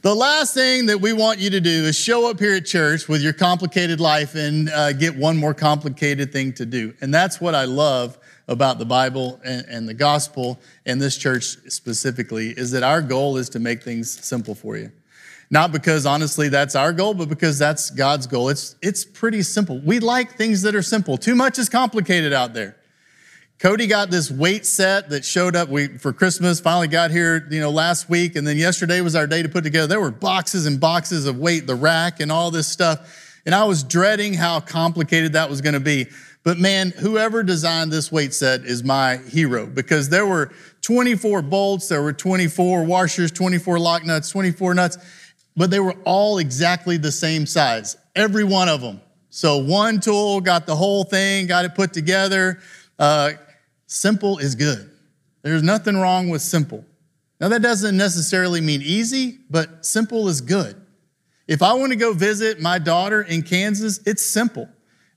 The last thing that we want you to do is show up here at church with your complicated life and uh, get one more complicated thing to do. And that's what I love about the Bible and, and the gospel and this church specifically is that our goal is to make things simple for you. Not because honestly that's our goal, but because that's God's goal. It's, it's pretty simple. We like things that are simple. Too much is complicated out there. Cody got this weight set that showed up we, for Christmas, finally got here, you know, last week. And then yesterday was our day to put together. There were boxes and boxes of weight, the rack and all this stuff. And I was dreading how complicated that was going to be. But man, whoever designed this weight set is my hero because there were 24 bolts, there were 24 washers, 24 lock nuts, 24 nuts, but they were all exactly the same size, every one of them. So one tool got the whole thing, got it put together. Uh, Simple is good. There's nothing wrong with simple. Now, that doesn't necessarily mean easy, but simple is good. If I want to go visit my daughter in Kansas, it's simple.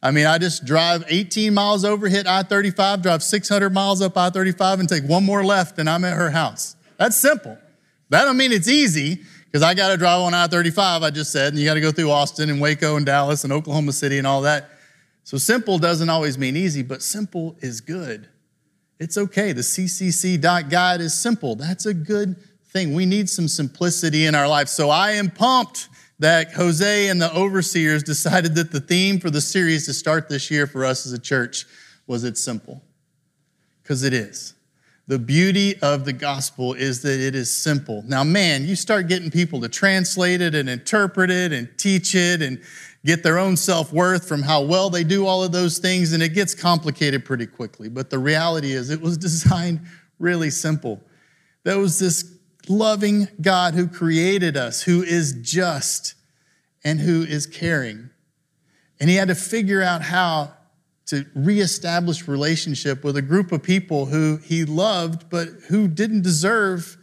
I mean, I just drive 18 miles over, hit I 35, drive 600 miles up I 35, and take one more left, and I'm at her house. That's simple. That don't mean it's easy, because I got to drive on I 35, I just said, and you got to go through Austin and Waco and Dallas and Oklahoma City and all that. So simple doesn't always mean easy, but simple is good. It's okay. The ccc.guide is simple. That's a good thing. We need some simplicity in our life. So I am pumped that Jose and the overseers decided that the theme for the series to start this year for us as a church was it's simple. Because it is. The beauty of the gospel is that it is simple. Now, man, you start getting people to translate it and interpret it and teach it and get their own self worth from how well they do all of those things, and it gets complicated pretty quickly. But the reality is, it was designed really simple. There was this loving God who created us, who is just and who is caring. And he had to figure out how to reestablish relationship with a group of people who he loved, but who didn't deserve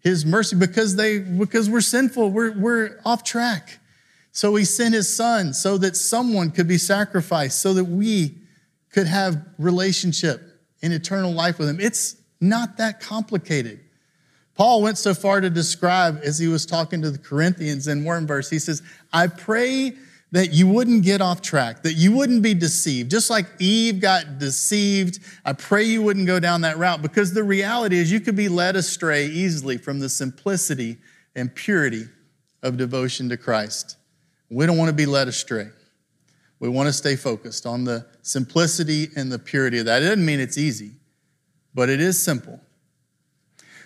his mercy because they because we're sinful, we're, we're off track. So he sent his son so that someone could be sacrificed, so that we could have relationship and eternal life with him. It's not that complicated. Paul went so far to describe as he was talking to the Corinthians in one verse, he says, I pray that you wouldn't get off track, that you wouldn't be deceived. Just like Eve got deceived, I pray you wouldn't go down that route because the reality is you could be led astray easily from the simplicity and purity of devotion to Christ. We don't want to be led astray. We want to stay focused on the simplicity and the purity of that. It doesn't mean it's easy, but it is simple.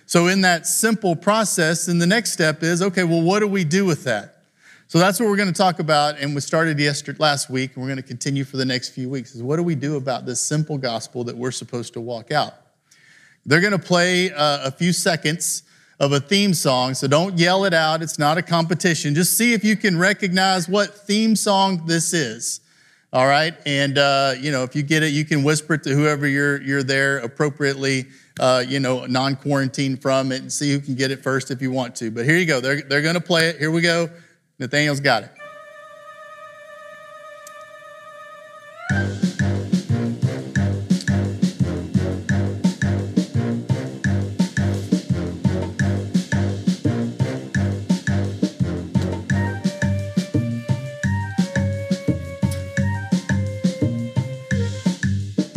So, in that simple process, then the next step is okay, well, what do we do with that? So, that's what we're going to talk about. And we started yesterday, last week, and we're going to continue for the next few weeks is what do we do about this simple gospel that we're supposed to walk out? They're going to play uh, a few seconds of a theme song. So don't yell it out. It's not a competition. Just see if you can recognize what theme song this is. All right. And, uh, you know, if you get it, you can whisper it to whoever you're, you're there appropriately, uh, you know, non quarantine from it and see who can get it first if you want to. But here you go. They're, they're going to play it. Here we go. Nathaniel's got it.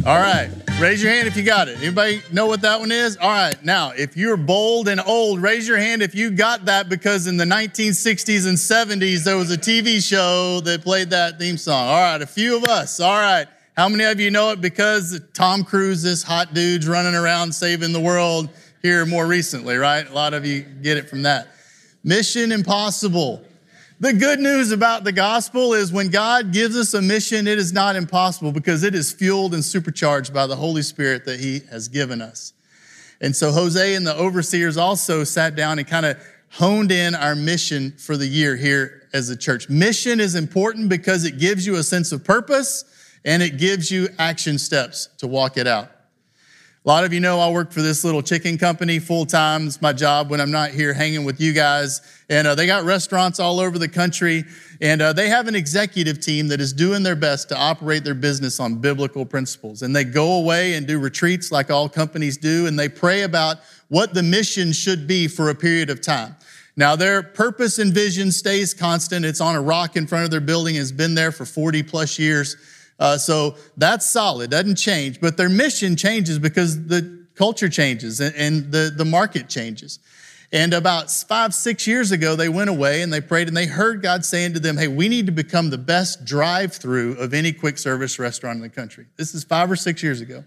All right. Raise your hand if you got it. Anybody know what that one is? All right. Now, if you're bold and old, raise your hand if you got that because in the 1960s and 70s, there was a TV show that played that theme song. All right. A few of us. All right. How many of you know it because Tom Cruise, this hot dude's running around saving the world here more recently, right? A lot of you get it from that. Mission Impossible. The good news about the gospel is when God gives us a mission, it is not impossible because it is fueled and supercharged by the Holy Spirit that He has given us. And so Jose and the overseers also sat down and kind of honed in our mission for the year here as a church. Mission is important because it gives you a sense of purpose and it gives you action steps to walk it out. A lot of you know I work for this little chicken company full time. It's my job when I'm not here hanging with you guys. And uh, they got restaurants all over the country. And uh, they have an executive team that is doing their best to operate their business on biblical principles. And they go away and do retreats like all companies do. And they pray about what the mission should be for a period of time. Now, their purpose and vision stays constant. It's on a rock in front of their building, it's been there for 40 plus years. Uh, so that's solid, doesn't change. But their mission changes because the culture changes and, and the, the market changes. And about five, six years ago, they went away and they prayed and they heard God saying to them, Hey, we need to become the best drive through of any quick service restaurant in the country. This is five or six years ago.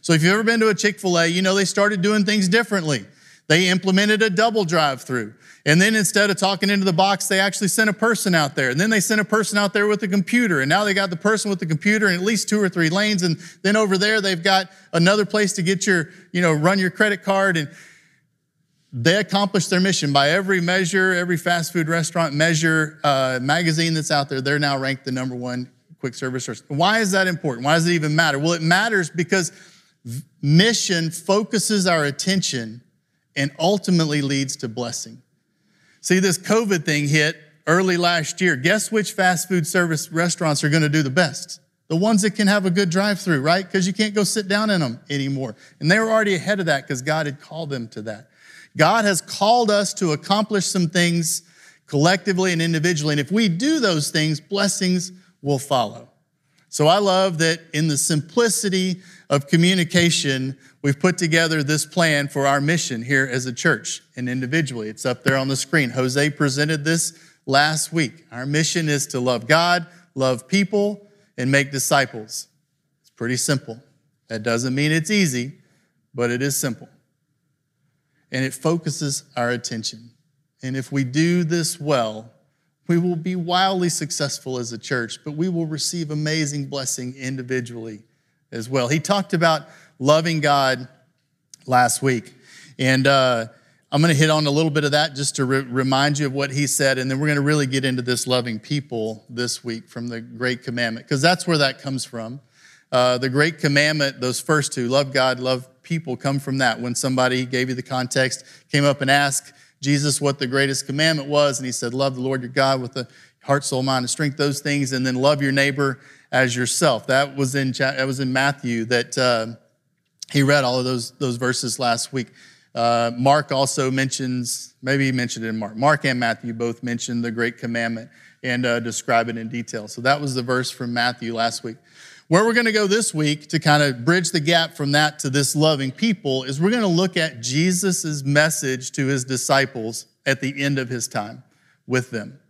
So if you've ever been to a Chick fil A, you know they started doing things differently. They implemented a double drive through. And then instead of talking into the box, they actually sent a person out there. And then they sent a person out there with a computer. And now they got the person with the computer in at least two or three lanes. And then over there, they've got another place to get your, you know, run your credit card. And they accomplished their mission by every measure, every fast food restaurant measure, uh, magazine that's out there. They're now ranked the number one quick service. Why is that important? Why does it even matter? Well, it matters because mission focuses our attention and ultimately leads to blessing. See, this COVID thing hit early last year. Guess which fast food service restaurants are going to do the best? The ones that can have a good drive through, right? Because you can't go sit down in them anymore. And they were already ahead of that because God had called them to that. God has called us to accomplish some things collectively and individually. And if we do those things, blessings will follow. So I love that in the simplicity of communication, we've put together this plan for our mission here as a church and individually. It's up there on the screen. Jose presented this last week. Our mission is to love God, love people, and make disciples. It's pretty simple. That doesn't mean it's easy, but it is simple. And it focuses our attention. And if we do this well, we will be wildly successful as a church, but we will receive amazing blessing individually as well. He talked about loving God last week. And uh, I'm going to hit on a little bit of that just to re- remind you of what he said. And then we're going to really get into this loving people this week from the Great Commandment, because that's where that comes from. Uh, the Great Commandment, those first two, love God, love people, come from that. When somebody gave you the context, came up and asked Jesus what the greatest commandment was, and he said, Love the Lord your God with the heart, soul, mind, and strength, those things, and then love your neighbor as yourself. That was in, that was in Matthew that uh, he read all of those, those verses last week. Uh, Mark also mentions, maybe he mentioned it in Mark. Mark and Matthew both mentioned the great commandment and uh, describe it in detail. So that was the verse from Matthew last week. Where we're going to go this week to kind of bridge the gap from that to this loving people is we're going to look at Jesus' message to his disciples at the end of his time with them.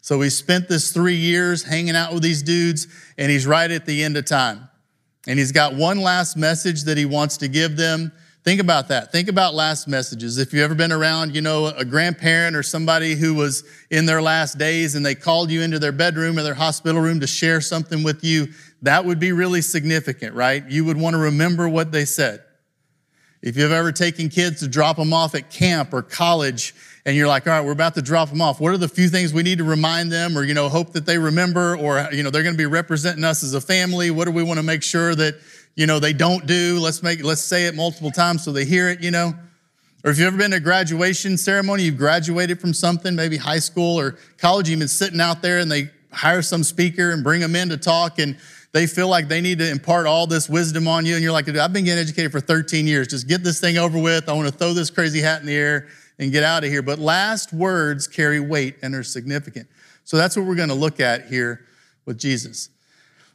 So he spent this three years hanging out with these dudes, and he's right at the end of time. And he's got one last message that he wants to give them. Think about that. Think about last messages. If you've ever been around, you know, a grandparent or somebody who was in their last days and they called you into their bedroom or their hospital room to share something with you, that would be really significant, right? You would want to remember what they said. If you've ever taken kids to drop them off at camp or college and you're like, all right, we're about to drop them off. What are the few things we need to remind them or, you know, hope that they remember or, you know, they're going to be representing us as a family? What do we want to make sure that, you know, they don't do? Let's make, let's say it multiple times so they hear it, you know? Or if you've ever been to a graduation ceremony, you've graduated from something, maybe high school or college, you've been sitting out there and they hire some speaker and bring them in to talk and they feel like they need to impart all this wisdom on you. And you're like, I've been getting educated for 13 years. Just get this thing over with. I want to throw this crazy hat in the air and get out of here. But last words carry weight and are significant. So that's what we're going to look at here with Jesus.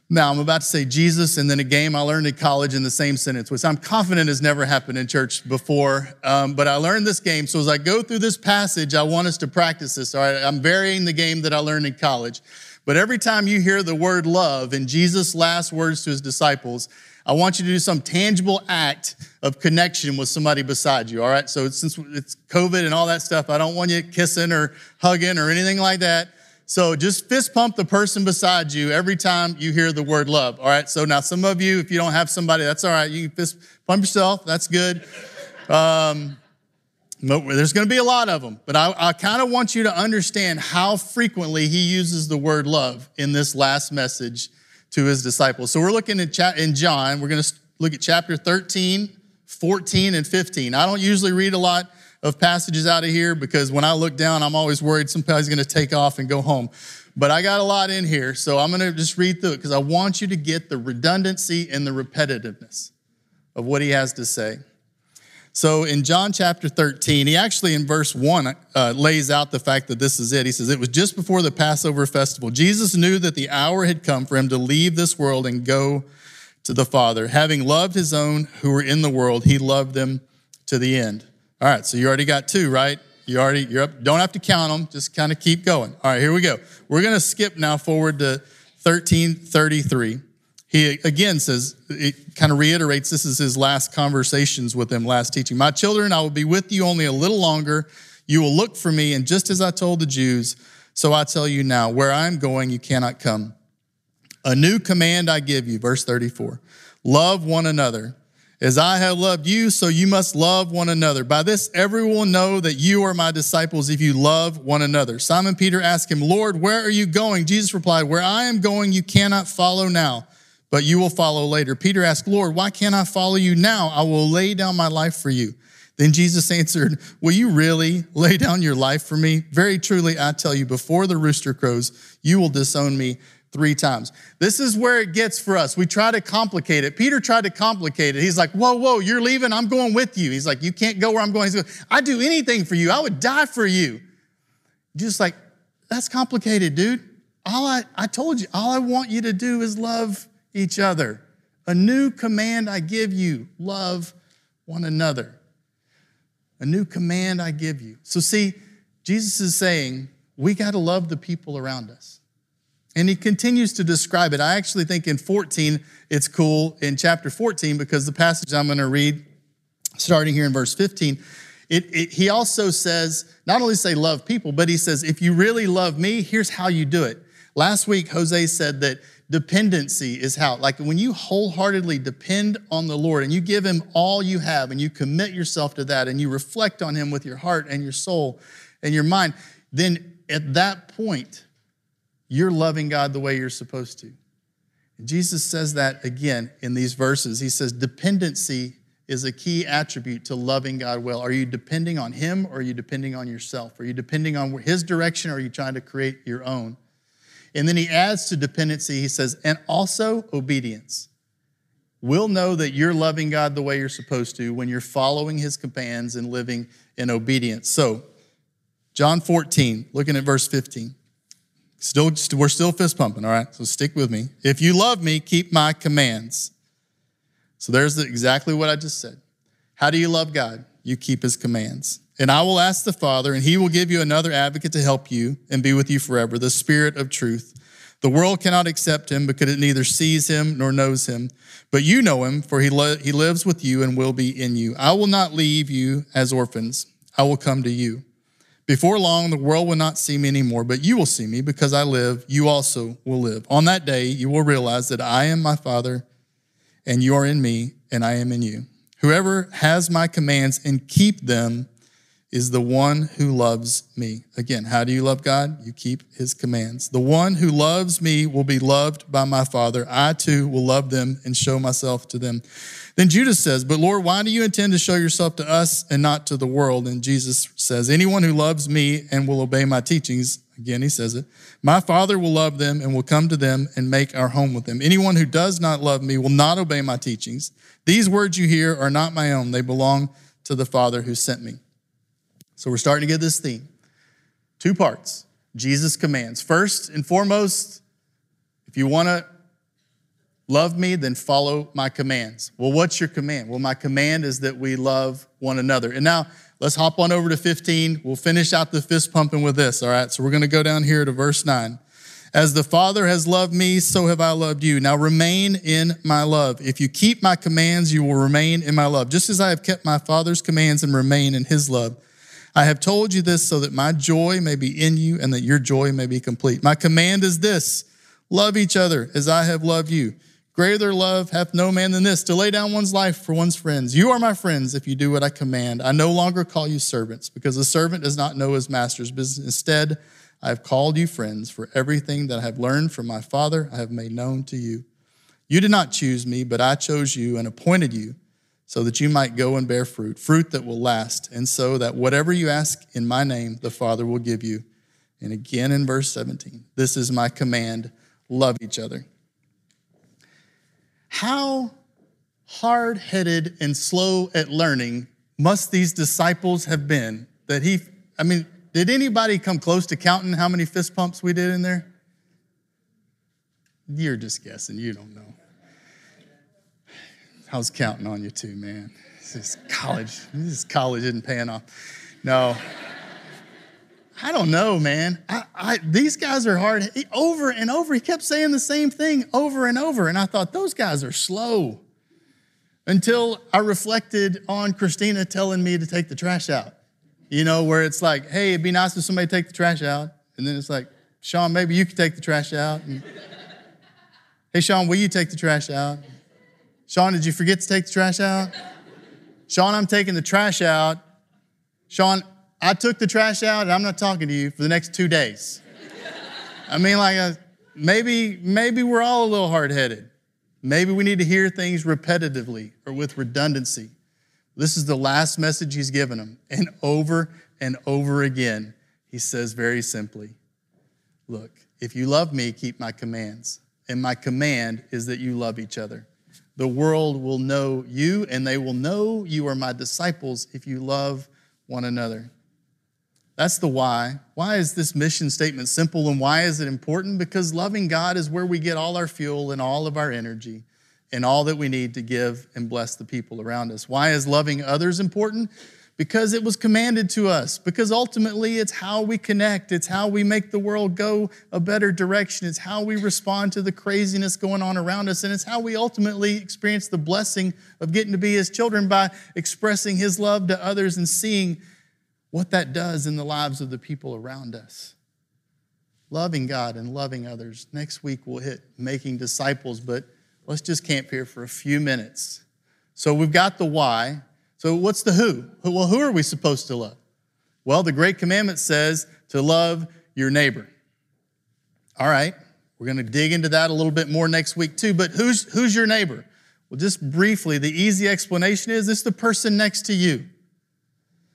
Now, I'm about to say Jesus and then a game I learned in college in the same sentence, which I'm confident has never happened in church before. Um, but I learned this game. So as I go through this passage, I want us to practice this. All right, I'm varying the game that I learned in college. But every time you hear the word love in Jesus' last words to his disciples, I want you to do some tangible act of connection with somebody beside you, all right? So since it's COVID and all that stuff, I don't want you kissing or hugging or anything like that. So just fist pump the person beside you every time you hear the word love, all right? So now some of you, if you don't have somebody, that's all right. You can fist pump yourself, that's good. Um, there's going to be a lot of them, but I, I kind of want you to understand how frequently he uses the word love in this last message to his disciples. So we're looking at cha- in John, we're going to look at chapter 13, 14, and 15. I don't usually read a lot of passages out of here because when I look down, I'm always worried somebody's going to take off and go home. But I got a lot in here, so I'm going to just read through it because I want you to get the redundancy and the repetitiveness of what he has to say. So in John chapter 13, he actually in verse 1 uh, lays out the fact that this is it. He says, It was just before the Passover festival. Jesus knew that the hour had come for him to leave this world and go to the Father. Having loved his own who were in the world, he loved them to the end. All right, so you already got two, right? You already, you're up, don't have to count them, just kind of keep going. All right, here we go. We're going to skip now forward to 1333 he again says, it kind of reiterates this is his last conversations with them, last teaching. My children, I will be with you only a little longer. You will look for me, and just as I told the Jews, so I tell you now, where I am going, you cannot come. A new command I give you, verse 34 love one another. As I have loved you, so you must love one another. By this, everyone will know that you are my disciples if you love one another. Simon Peter asked him, Lord, where are you going? Jesus replied, Where I am going, you cannot follow now but you will follow later. Peter asked, Lord, why can't I follow you now? I will lay down my life for you. Then Jesus answered, Will you really lay down your life for me? Very truly, I tell you, before the rooster crows, you will disown me three times. This is where it gets for us. We try to complicate it. Peter tried to complicate it. He's like, Whoa, whoa, you're leaving. I'm going with you. He's like, You can't go where I'm going. He's like, I'd do anything for you. I would die for you. Just like, That's complicated, dude. All I, I told you, all I want you to do is love each other. A new command I give you love one another. A new command I give you. So, see, Jesus is saying we got to love the people around us. And he continues to describe it. I actually think in 14, it's cool in chapter 14 because the passage I'm going to read, starting here in verse 15, it, it, he also says, not only say love people, but he says, if you really love me, here's how you do it. Last week, Jose said that dependency is how, like when you wholeheartedly depend on the Lord and you give Him all you have and you commit yourself to that and you reflect on Him with your heart and your soul and your mind, then at that point, you're loving God the way you're supposed to. And Jesus says that again in these verses. He says, dependency is a key attribute to loving God well. Are you depending on Him or are you depending on yourself? Are you depending on His direction or are you trying to create your own? And then he adds to dependency, he says, and also obedience. We'll know that you're loving God the way you're supposed to when you're following his commands and living in obedience. So, John 14, looking at verse 15. Still, we're still fist pumping, all right? So stick with me. If you love me, keep my commands. So there's the, exactly what I just said. How do you love God? You keep his commands. And I will ask the Father, and he will give you another advocate to help you and be with you forever, the Spirit of truth. The world cannot accept him because it neither sees him nor knows him. But you know him, for he, li- he lives with you and will be in you. I will not leave you as orphans, I will come to you. Before long, the world will not see me anymore, but you will see me because I live. You also will live. On that day, you will realize that I am my Father, and you are in me, and I am in you. Whoever has my commands and keep them, is the one who loves me. Again, how do you love God? You keep his commands. The one who loves me will be loved by my Father. I too will love them and show myself to them. Then Judas says, But Lord, why do you intend to show yourself to us and not to the world? And Jesus says, Anyone who loves me and will obey my teachings, again, he says it, my Father will love them and will come to them and make our home with them. Anyone who does not love me will not obey my teachings. These words you hear are not my own, they belong to the Father who sent me. So we're starting to get this theme. Two parts Jesus' commands. First and foremost, if you want to love me, then follow my commands. Well, what's your command? Well, my command is that we love one another. And now let's hop on over to 15. We'll finish out the fist pumping with this, all right? So we're going to go down here to verse 9. As the Father has loved me, so have I loved you. Now remain in my love. If you keep my commands, you will remain in my love, just as I have kept my Father's commands and remain in his love. I have told you this so that my joy may be in you and that your joy may be complete. My command is this love each other as I have loved you. Greater love hath no man than this, to lay down one's life for one's friends. You are my friends if you do what I command. I no longer call you servants, because the servant does not know his master's business. Instead, I have called you friends, for everything that I have learned from my Father I have made known to you. You did not choose me, but I chose you and appointed you so that you might go and bear fruit, fruit that will last, and so that whatever you ask in my name, the Father will give you. And again in verse 17, this is my command love each other. How hard headed and slow at learning must these disciples have been that he, I mean, did anybody come close to counting how many fist pumps we did in there? You're just guessing. You don't know. I was counting on you too, man. This is college. This college isn't paying off. No. I don't know, man. I, I, these guys are hard. He, over and over, he kept saying the same thing over and over. And I thought, those guys are slow. Until I reflected on Christina telling me to take the trash out. You know, where it's like, hey, it'd be nice if somebody take the trash out. And then it's like, Sean, maybe you could take the trash out. And, hey, Sean, will you take the trash out? Sean, did you forget to take the trash out? Sean, I'm taking the trash out. Sean, I took the trash out and I'm not talking to you for the next two days. I mean, like, uh, maybe, maybe we're all a little hard headed. Maybe we need to hear things repetitively or with redundancy. This is the last message he's given them. And over and over again, he says very simply Look, if you love me, keep my commands. And my command is that you love each other. The world will know you, and they will know you are my disciples if you love one another. That's the why. Why is this mission statement simple and why is it important? Because loving God is where we get all our fuel and all of our energy and all that we need to give and bless the people around us. Why is loving others important? Because it was commanded to us. Because ultimately, it's how we connect. It's how we make the world go a better direction. It's how we respond to the craziness going on around us. And it's how we ultimately experience the blessing of getting to be His children by expressing His love to others and seeing what that does in the lives of the people around us. Loving God and loving others. Next week, we'll hit making disciples, but let's just camp here for a few minutes. So we've got the why. So what's the who? Well, who are we supposed to love? Well, the Great Commandment says to love your neighbor. All right, we're going to dig into that a little bit more next week too. But who's who's your neighbor? Well, just briefly, the easy explanation is this the person next to you.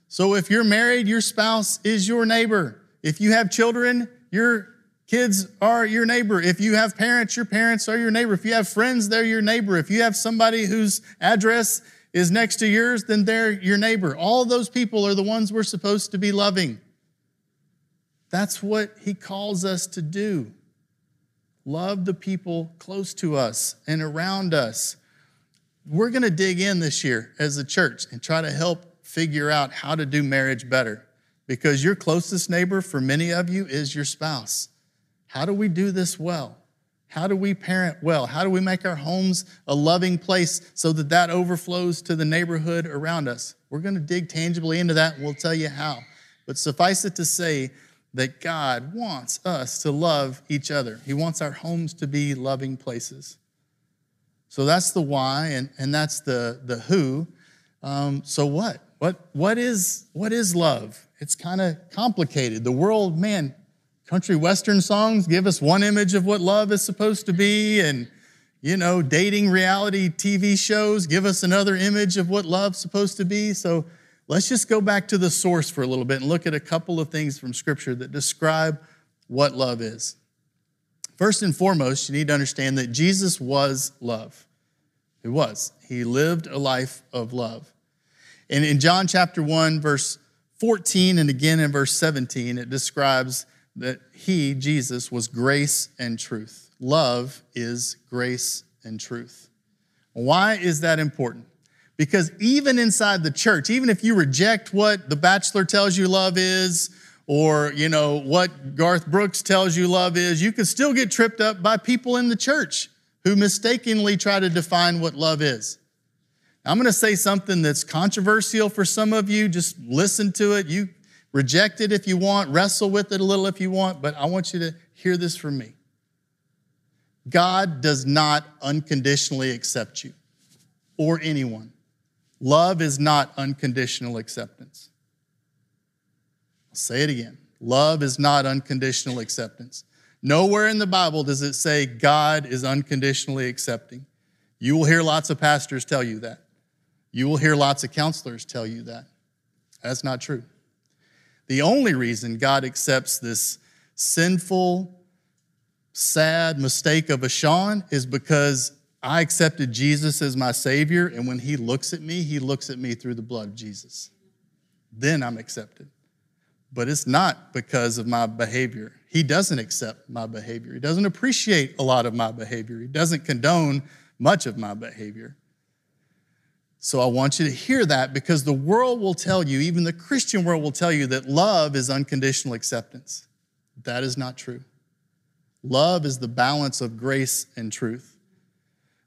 So if you're married, your spouse is your neighbor. If you have children, your kids are your neighbor. If you have parents, your parents are your neighbor. If you have friends, they're your neighbor. If you have somebody whose address is next to yours, then they're your neighbor. All those people are the ones we're supposed to be loving. That's what he calls us to do. Love the people close to us and around us. We're going to dig in this year as a church and try to help figure out how to do marriage better because your closest neighbor for many of you is your spouse. How do we do this well? How do we parent well? How do we make our homes a loving place so that that overflows to the neighborhood around us? We're going to dig tangibly into that and we'll tell you how. But suffice it to say that God wants us to love each other. He wants our homes to be loving places. So that's the why and, and that's the, the who. Um, so what? What, what, is, what is love? It's kind of complicated. The world, man, country western songs give us one image of what love is supposed to be, and you know, dating reality TV shows give us another image of what love's supposed to be. So let's just go back to the source for a little bit and look at a couple of things from Scripture that describe what love is. First and foremost, you need to understand that Jesus was love. He was. He lived a life of love. And in John chapter 1, verse 14, and again in verse 17, it describes that he, Jesus, was grace and truth. Love is grace and truth. Why is that important? Because even inside the church, even if you reject what the bachelor tells you love is, or you know what Garth Brooks tells you love is, you can still get tripped up by people in the church who mistakenly try to define what love is. I'm going to say something that's controversial for some of you. Just listen to it. You reject it if you want, wrestle with it a little if you want, but I want you to hear this from me. God does not unconditionally accept you or anyone. Love is not unconditional acceptance. I'll say it again. Love is not unconditional acceptance. Nowhere in the Bible does it say God is unconditionally accepting. You will hear lots of pastors tell you that. You will hear lots of counselors tell you that. That's not true. The only reason God accepts this sinful, sad mistake of a Sean is because I accepted Jesus as my Savior, and when He looks at me, He looks at me through the blood of Jesus. Then I'm accepted. But it's not because of my behavior. He doesn't accept my behavior. He doesn't appreciate a lot of my behavior. He doesn't condone much of my behavior. So I want you to hear that because the world will tell you, even the Christian world will tell you, that love is unconditional acceptance. That is not true. Love is the balance of grace and truth.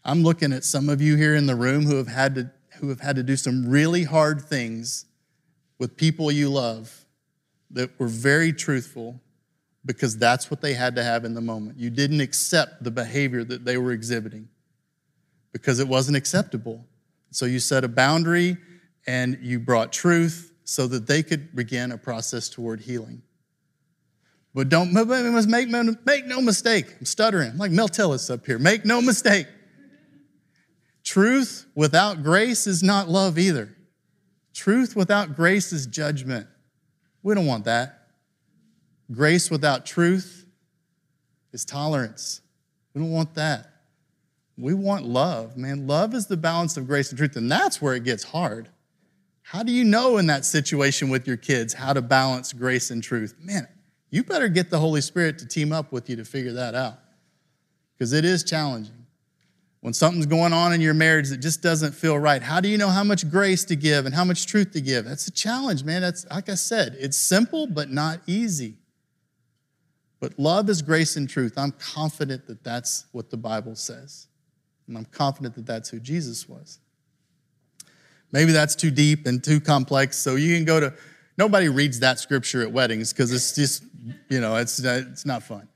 I'm looking at some of you here in the room who have had to, who have had to do some really hard things with people you love that were very truthful because that's what they had to have in the moment. You didn't accept the behavior that they were exhibiting because it wasn't acceptable. So you set a boundary and you brought truth so that they could begin a process toward healing. But don't make, make no mistake. I'm stuttering. I'm like Mel Tillis up here. Make no mistake. Truth without grace is not love either. Truth without grace is judgment. We don't want that. Grace without truth is tolerance. We don't want that. We want love, man. Love is the balance of grace and truth, and that's where it gets hard. How do you know in that situation with your kids how to balance grace and truth? Man, you better get the Holy Spirit to team up with you to figure that out because it is challenging. When something's going on in your marriage that just doesn't feel right, how do you know how much grace to give and how much truth to give? That's a challenge, man. That's like I said, it's simple but not easy. But love is grace and truth. I'm confident that that's what the Bible says. And I'm confident that that's who Jesus was. Maybe that's too deep and too complex. So you can go to, nobody reads that scripture at weddings because it's just, you know, it's, it's not fun.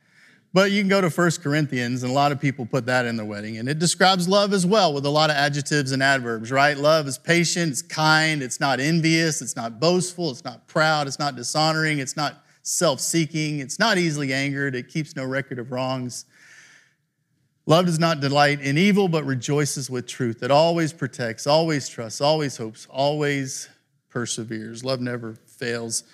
But you can go to 1 Corinthians, and a lot of people put that in their wedding, and it describes love as well with a lot of adjectives and adverbs, right? Love is patient, it's kind, it's not envious, it's not boastful, it's not proud, it's not dishonoring, it's not self seeking, it's not easily angered, it keeps no record of wrongs. Love does not delight in evil, but rejoices with truth. It always protects, always trusts, always hopes, always perseveres. Love never fails.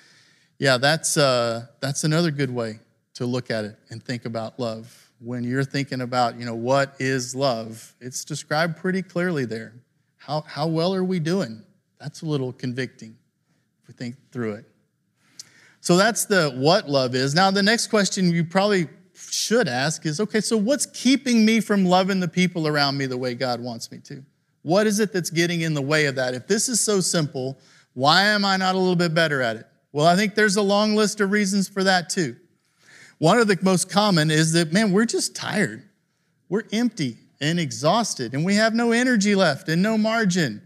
Yeah, that's, uh, that's another good way to look at it and think about love. When you're thinking about, you know, what is love, it's described pretty clearly there. How, how well are we doing? That's a little convicting if we think through it. So that's the what love is. Now, the next question you probably should ask is okay, so what's keeping me from loving the people around me the way God wants me to? What is it that's getting in the way of that? If this is so simple, why am I not a little bit better at it? Well, I think there's a long list of reasons for that too. One of the most common is that, man, we're just tired. We're empty and exhausted, and we have no energy left and no margin.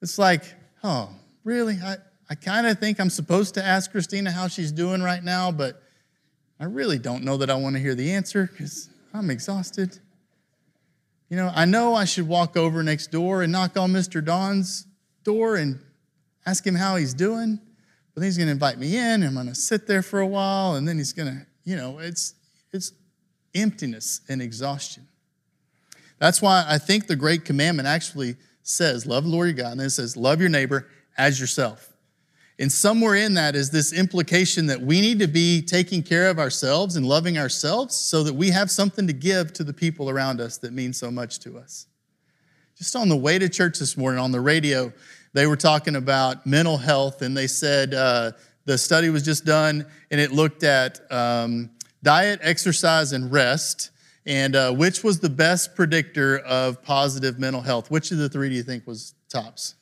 It's like, oh, really? I, I kind of think I'm supposed to ask Christina how she's doing right now, but I really don't know that I want to hear the answer because I'm exhausted. You know, I know I should walk over next door and knock on Mr. Don's door and ask him how he's doing, but then he's going to invite me in. And I'm going to sit there for a while, and then he's going to, you know, it's it's emptiness and exhaustion. That's why I think the great commandment actually says, "Love the Lord your God," and then it says, "Love your neighbor as yourself." And somewhere in that is this implication that we need to be taking care of ourselves and loving ourselves so that we have something to give to the people around us that mean so much to us. Just on the way to church this morning on the radio, they were talking about mental health, and they said uh, the study was just done and it looked at um, diet, exercise, and rest. And uh, which was the best predictor of positive mental health? Which of the three do you think was tops?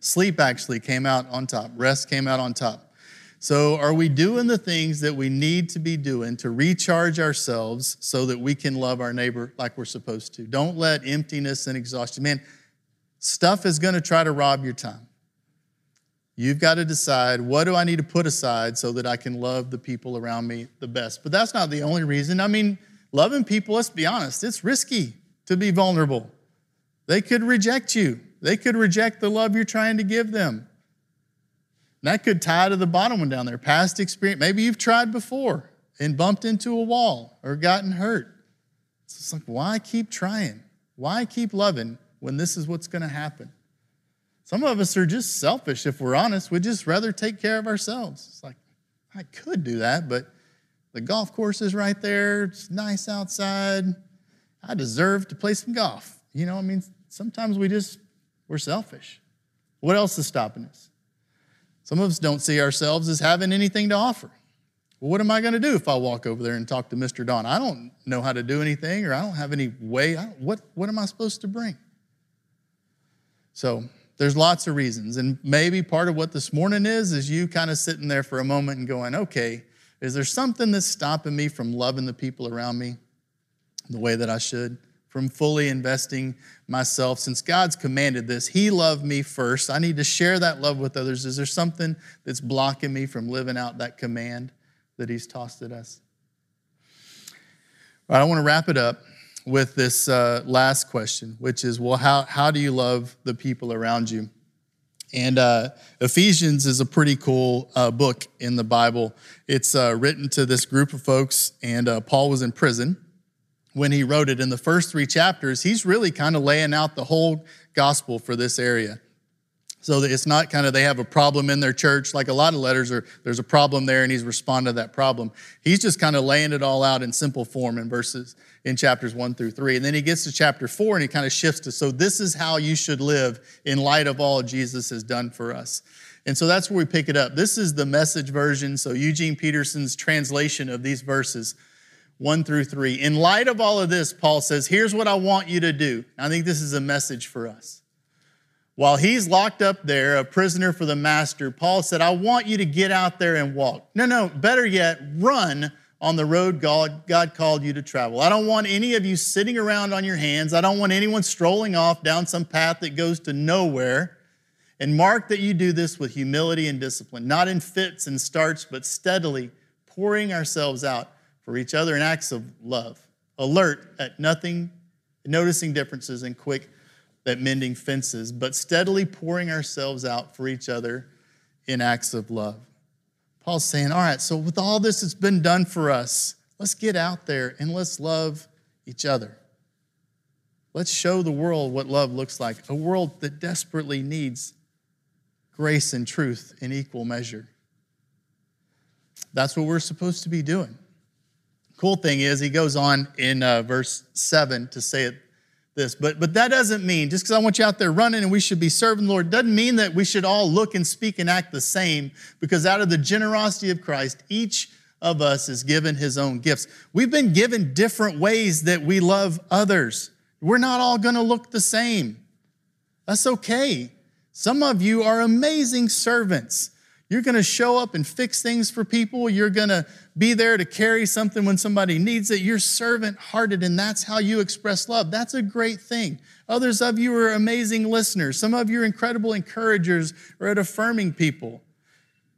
Sleep actually came out on top, rest came out on top. So, are we doing the things that we need to be doing to recharge ourselves so that we can love our neighbor like we're supposed to? Don't let emptiness and exhaustion, man, stuff is going to try to rob your time. You've got to decide what do I need to put aside so that I can love the people around me the best. But that's not the only reason. I mean, loving people, let's be honest, it's risky to be vulnerable. They could reject you. They could reject the love you're trying to give them. And that could tie to the bottom one down there. Past experience. Maybe you've tried before and bumped into a wall or gotten hurt. So it's like, why keep trying? Why keep loving when this is what's going to happen? Some of us are just selfish, if we're honest. We'd just rather take care of ourselves. It's like, I could do that, but the golf course is right there. It's nice outside. I deserve to play some golf. You know, I mean, sometimes we just, we're selfish. What else is stopping us? Some of us don't see ourselves as having anything to offer. Well, what am I going to do if I walk over there and talk to Mr. Don? I don't know how to do anything or I don't have any way. what, what am I supposed to bring? So there's lots of reasons. And maybe part of what this morning is, is you kind of sitting there for a moment and going, okay, is there something that's stopping me from loving the people around me the way that I should? From fully investing myself. Since God's commanded this, He loved me first. I need to share that love with others. Is there something that's blocking me from living out that command that He's tossed at us? I want to wrap it up with this uh, last question, which is well, how, how do you love the people around you? And uh, Ephesians is a pretty cool uh, book in the Bible. It's uh, written to this group of folks, and uh, Paul was in prison when he wrote it. In the first three chapters, he's really kind of laying out the whole gospel for this area. So that it's not kind of they have a problem in their church, like a lot of letters are, there's a problem there and he's responding to that problem. He's just kind of laying it all out in simple form in verses in chapters one through three. And then he gets to chapter four and he kind of shifts to, so this is how you should live in light of all Jesus has done for us. And so that's where we pick it up. This is the message version. So Eugene Peterson's translation of these verses, one through three. In light of all of this, Paul says, here's what I want you to do. I think this is a message for us. While he's locked up there, a prisoner for the master, Paul said, I want you to get out there and walk. No, no, better yet, run on the road God, God called you to travel. I don't want any of you sitting around on your hands. I don't want anyone strolling off down some path that goes to nowhere. And mark that you do this with humility and discipline, not in fits and starts, but steadily pouring ourselves out for each other in acts of love, alert at nothing, noticing differences, and quick at mending fences, but steadily pouring ourselves out for each other in acts of love. Paul's saying, all right, so with all this that's been done for us, let's get out there and let's love each other. Let's show the world what love looks like, a world that desperately needs grace and truth in equal measure. That's what we're supposed to be doing. Cool thing is, he goes on in uh, verse 7 to say it this. But, but that doesn't mean, just because I want you out there running and we should be serving the Lord, doesn't mean that we should all look and speak and act the same, because out of the generosity of Christ, each of us is given his own gifts. We've been given different ways that we love others. We're not all going to look the same. That's okay. Some of you are amazing servants. You're going to show up and fix things for people. You're going to be there to carry something when somebody needs it. You're servant hearted, and that's how you express love. That's a great thing. Others of you are amazing listeners. Some of you are incredible encouragers or at affirming people.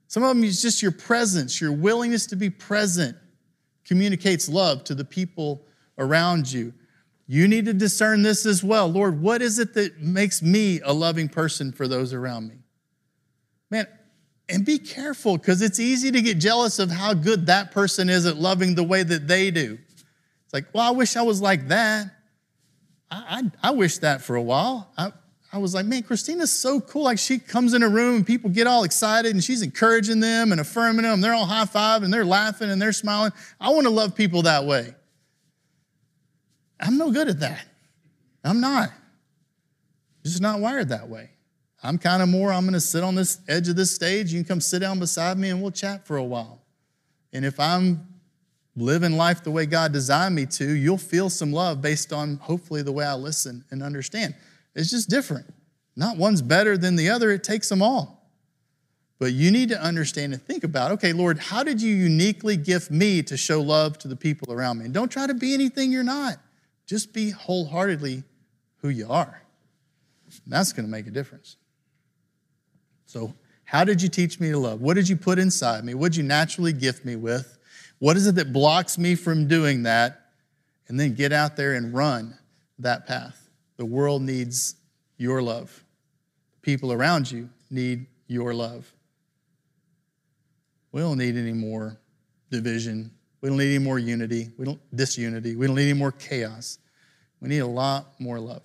Some of them is just your presence, your willingness to be present communicates love to the people around you. You need to discern this as well. Lord, what is it that makes me a loving person for those around me? Man, and be careful because it's easy to get jealous of how good that person is at loving the way that they do. It's like, well, I wish I was like that. I, I, I wish that for a while. I, I was like, man, Christina's so cool. Like she comes in a room and people get all excited and she's encouraging them and affirming them. They're all high five and they're laughing and they're smiling. I want to love people that way. I'm no good at that. I'm not. Just not wired that way. I'm kind of more, I'm going to sit on this edge of this stage. You can come sit down beside me and we'll chat for a while. And if I'm living life the way God designed me to, you'll feel some love based on hopefully the way I listen and understand. It's just different. Not one's better than the other, it takes them all. But you need to understand and think about okay, Lord, how did you uniquely gift me to show love to the people around me? And don't try to be anything you're not, just be wholeheartedly who you are. And that's going to make a difference. So, how did you teach me to love? What did you put inside me? What did you naturally gift me with? What is it that blocks me from doing that? And then get out there and run that path. The world needs your love. People around you need your love. We don't need any more division. We don't need any more unity. We don't disunity. We don't need any more chaos. We need a lot more love.